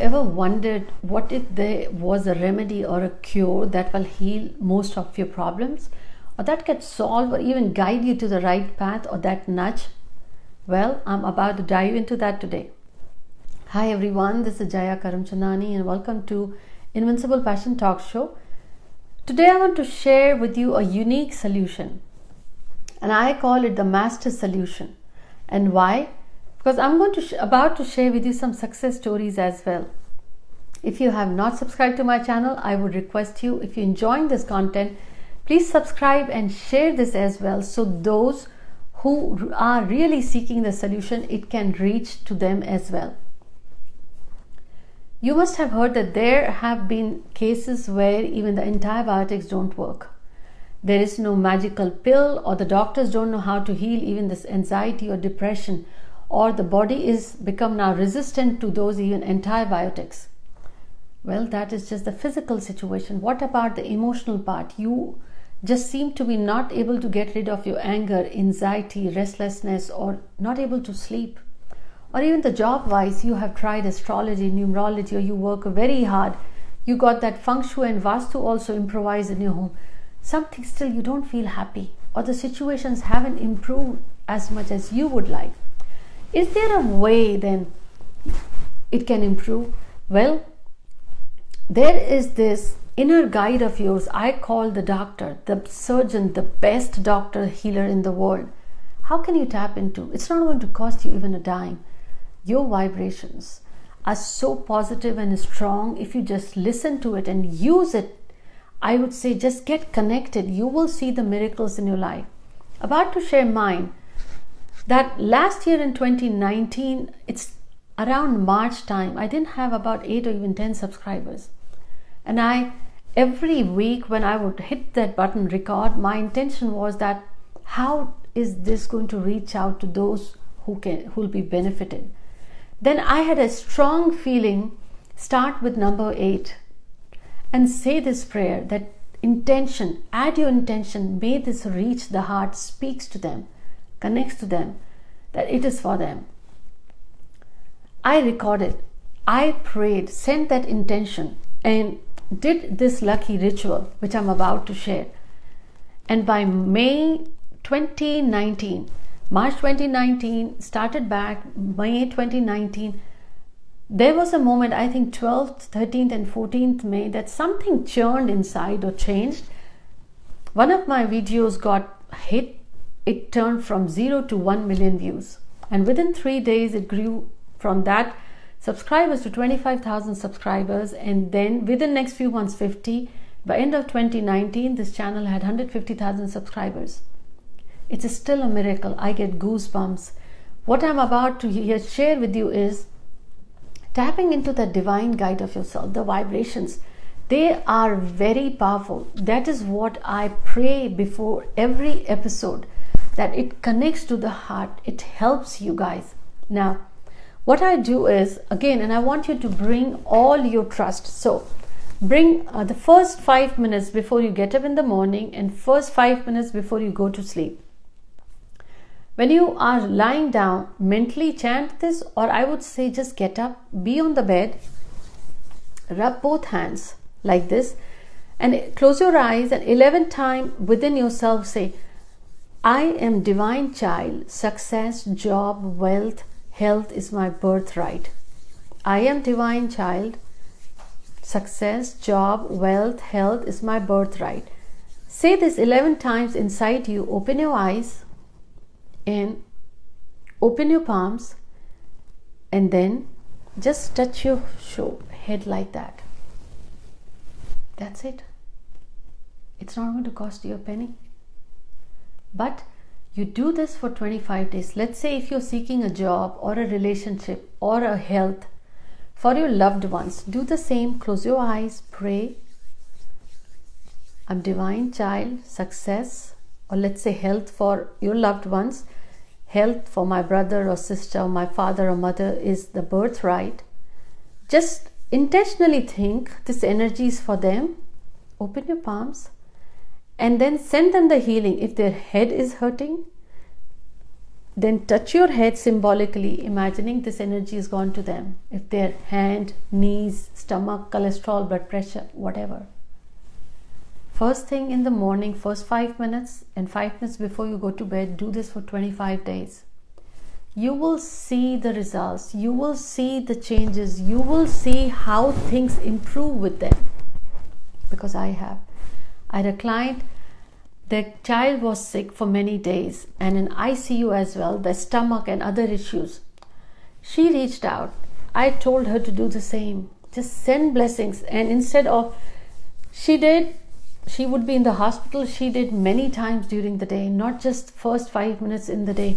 ever wondered what if there was a remedy or a cure that will heal most of your problems? Or that can solve or even guide you to the right path or that nudge? Well i'm about to dive into that today. Hi everyone. This is jaya karamchandani and welcome to invincible passion talk show. Today i want to share with you a unique solution and i call it the master solution. And why because I'm going to sh- about to share with you some success stories as well. If you have not subscribed to my channel, I would request you if you're enjoying this content, please subscribe and share this as well so those who are really seeking the solution it can reach to them as well. You must have heard that there have been cases where even the antibiotics don't work. There is no magical pill, or the doctors don't know how to heal even this anxiety or depression or the body is become now resistant to those even antibiotics well that is just the physical situation. What about the emotional part? You just seem to be not able to get rid of your anger anxiety restlessness or not able to sleep. Or even the job wise you have tried astrology numerology or you work very hard. You got that feng shui and vastu also improvise in your home. Something still you don't feel happy or the situations haven't improved as much as you would like is there a way then it can improve? Well, there is this inner guide of yours. I call the doctor, the surgeon, the best doctor healer in the world. How can you tap into? It's not going to cost you even a dime. Your vibrations are so positive and strong. If you just listen to it and use it, I would say just get connected. You will see the miracles in your life. About to share mine that last year in 2019 it's around march time i didn't have about 8 or even 10 subscribers. And i every week when i would hit that button record my intention was that how is this going to reach out to those who can who will be benefited? Then i had a strong feeling start with number 8 and say this prayer that intention add your intention may this reach the heart speaks to them connects to them, that it is for them. I recorded, I prayed, sent that intention, and did this lucky ritual, which I'm about to share. And by May 2019, March 2019, started back May 2019, there was a moment, I think 12th, 13th, and 14th May, that something churned inside or changed. One of my videos got hit it turned from 0 to 1 million views. And within three days, it grew from that subscribers to 25,000 subscribers. And then within next few months, 50. By end of 2019, this channel had 150,000 subscribers. It's still a miracle. I get goosebumps. What I'm about to share with you is tapping into the divine guide of yourself, the vibrations. They are very powerful. That is what I pray before every episode that it connects to the heart. It helps you guys. Now, what I do is again, and I want you to bring all your trust. So, bring uh, the first five minutes before you get up in the morning and first five minutes before you go to sleep. When you are lying down, mentally chant this, or I would say just get up, be on the bed, rub both hands like this, and close your eyes and 11 times within yourself say, I am divine child. Success, job, wealth, health is my birthright. I am divine child. Success, job, wealth, health is my birthright. Say this 11 times inside you. Open your eyes and open your palms and then just touch your head like that. That's it. It's not going to cost you a penny. But you do this for 25 days. Let's say if you're seeking a job or a relationship or a health for your loved ones, do the same. Close your eyes, pray. I'm divine child, success, or let's say health for your loved ones. Health for my brother or sister, or my father or mother is the birthright. Just intentionally think this energy is for them. Open your palms and then send them the healing if their head is hurting then touch your head symbolically, imagining this energy is gone to them. If their hand, knees, stomach, cholesterol, blood pressure, whatever. First thing in the morning, first five minutes, and five minutes before you go to bed, do this for 25 days. You will see the results, you will see the changes, you will see how things improve with them. Because I have. I had a client the child was sick for many days and in ICU as well, the stomach and other issues. She reached out. I told her to do the same. Just send blessings. And instead of, she did, she would be in the hospital. She did many times during the day, not just first five minutes in the day.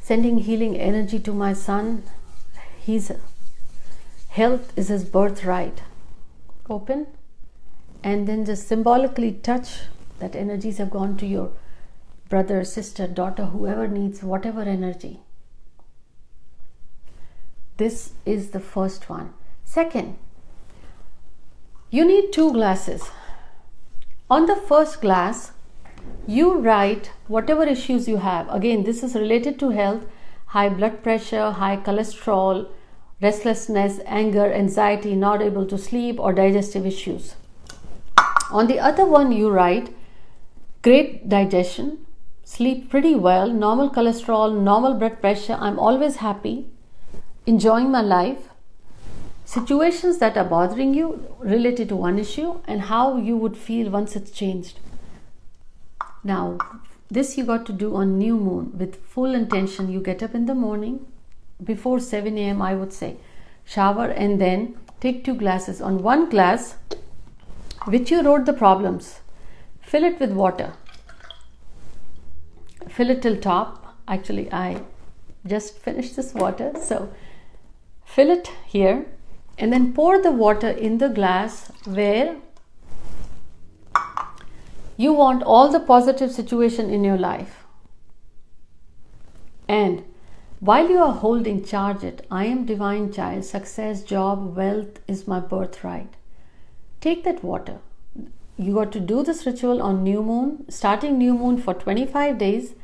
Sending healing energy to my son. His health is his birthright. Open and then just symbolically touch that energies have gone to your brother, sister, daughter, whoever needs whatever energy. This is the first one. Second, you need two glasses. On the first glass, you write whatever issues you have. Again, this is related to health high blood pressure, high cholesterol, restlessness, anger, anxiety, not able to sleep, or digestive issues. On the other one, you write great digestion, sleep pretty well, normal cholesterol, normal blood pressure. I'm always happy, enjoying my life. Situations that are bothering you related to one issue and how you would feel once it's changed. Now, this you got to do on new moon with full intention. You get up in the morning before 7 a.m., I would say, shower and then take two glasses. On one glass, which you wrote the problems. Fill it with water. Fill it till top. Actually I just finished this water so fill it here and then pour the water in the glass where you want all the positive situation in your life. And while you are holding charge it i am divine child success job wealth is my birthright take that water you got to do this ritual on new moon, starting new moon for 25 days.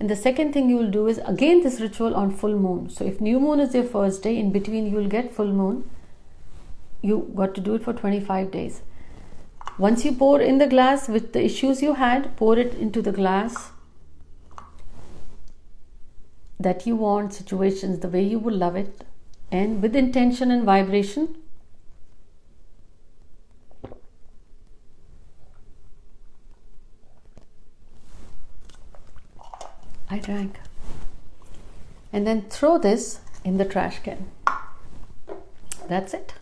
And the second thing you will do is again this ritual on full moon. So if new moon is your first day, in between you will get full moon. You got to do it for 25 days. Once you pour in the glass with the issues you had, pour it into the glass that you want, situations the way you would love it, and with intention and vibration, I drank. And then throw this in the trash can. That's it.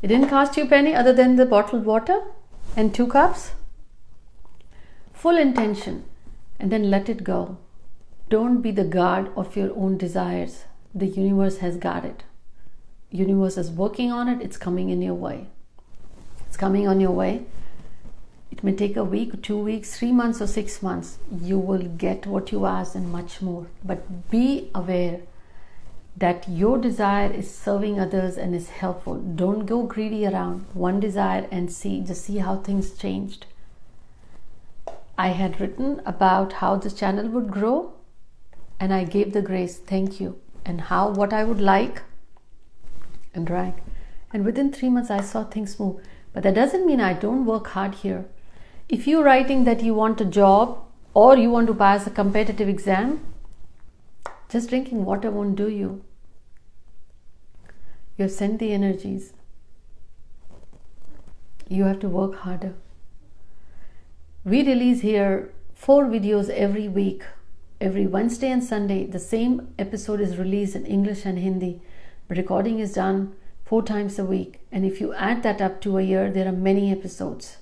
It didn't cost you a penny other than the bottled water and two cups. Full intention and then let it go. Don't be the guard of your own desires. The universe has got it. Universe is working on it. It's coming in your way. It's coming on your way it may take a week, two weeks, three months, or six months. You will get what you ask and much more. But be aware that your desire is serving others and is helpful. Don't go greedy around one desire and see, just see how things changed. I had written about how the channel would grow and I gave the grace, thank you, and how what I would like and drank. And within three months, I saw things move. But that doesn't mean I don't work hard here if you're writing that you want a job or you want to pass a competitive exam, just drinking water won't do you. You have sent the energies. You have to work harder. We release here four videos every week. Every Wednesday and Sunday, the same episode is released in English and Hindi. Recording is done four times a week. And if you add that up to a year, there are many episodes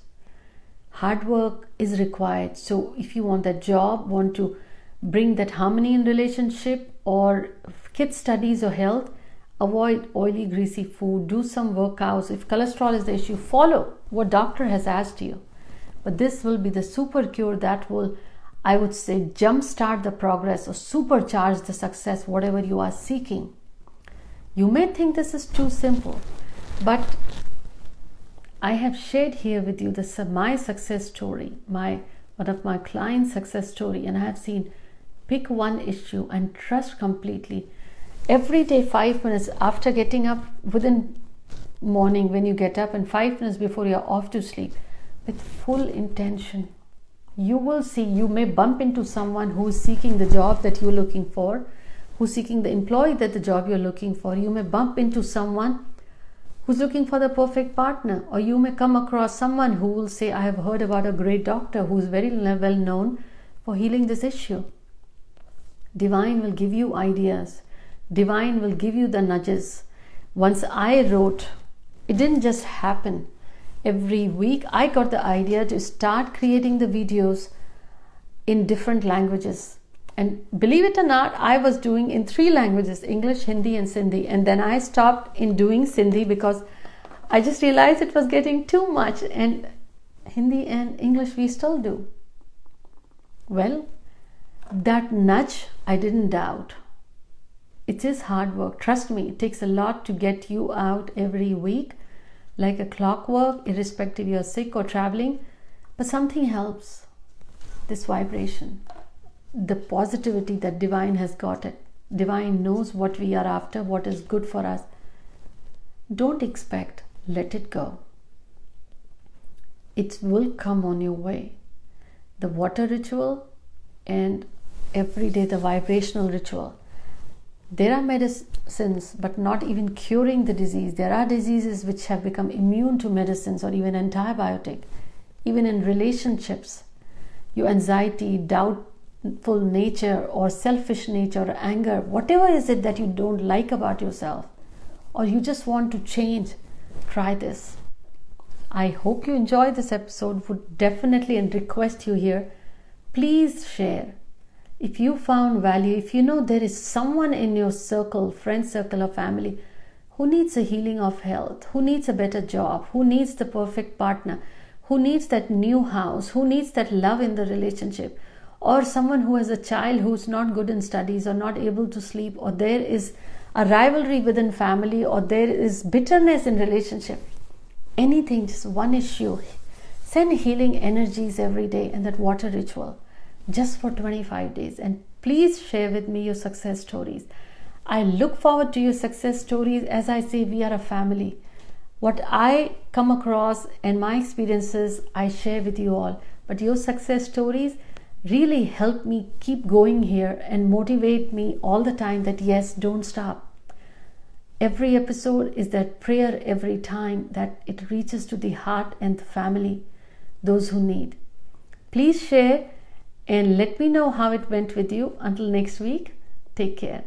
hard work is required. So if you want that job want to bring that harmony in relationship or kids studies or health avoid oily greasy food do some workouts. If cholesterol is the issue follow what doctor has asked you. But this will be the super cure that will i would say jumpstart the progress or supercharge the success whatever you are seeking. You may think this is too simple but I have shared here with you this my success story, my one of my clients' success story, and I have seen pick one issue and trust completely. Every day, five minutes after getting up, within morning when you get up, and five minutes before you're off to sleep, with full intention. You will see you may bump into someone who is seeking the job that you're looking for, who's seeking the employee that the job you're looking for. You may bump into someone who's looking for the perfect partner, or you may come across someone who will say, I have heard about a great doctor who's very well known for healing this issue. Divine will give you ideas, Divine will give you the nudges. Once I wrote, it didn't just happen. Every week, I got the idea to start creating the videos in different languages. And believe it or not, I was doing in three languages English, Hindi, and Sindhi. And then I stopped in doing Sindhi because I just realized it was getting too much. And Hindi and English we still do. Well, that nudge I didn't doubt. It is hard work. Trust me, it takes a lot to get you out every week, like a clockwork, irrespective you're sick or traveling. But something helps this vibration the positivity that divine has got it. Divine knows what we are after what is good for us. Don't expect let it go. It will come on your way. The water ritual and every day the vibrational ritual. There are medicines but not even curing the disease. There are diseases which have become immune to medicines or even antibiotic even in relationships. Your anxiety doubt full nature or selfish nature or anger, whatever is it that you don't like about yourself, or you just want to change, try this. I hope you enjoyed this episode. Would definitely and request you here, please share. If you found value, if you know there is someone in your circle, friend circle, or family who needs a healing of health, who needs a better job, who needs the perfect partner, who needs that new house, who needs that love in the relationship, or someone who has a child who's not good in studies or not able to sleep or there is a rivalry within family or there is bitterness in relationship anything just one issue send healing energies every day in that water ritual just for 25 days. And please share with me your success stories. I look forward to your success stories. As i say we are a family. What i come across and my experiences i share with you all. But your success stories really help me keep going here and motivate me all the time that yes, don't stop. Every episode is that prayer every time that it reaches to the heart and the family, those who need. Please share and let me know how it went with you. Until next week, take care.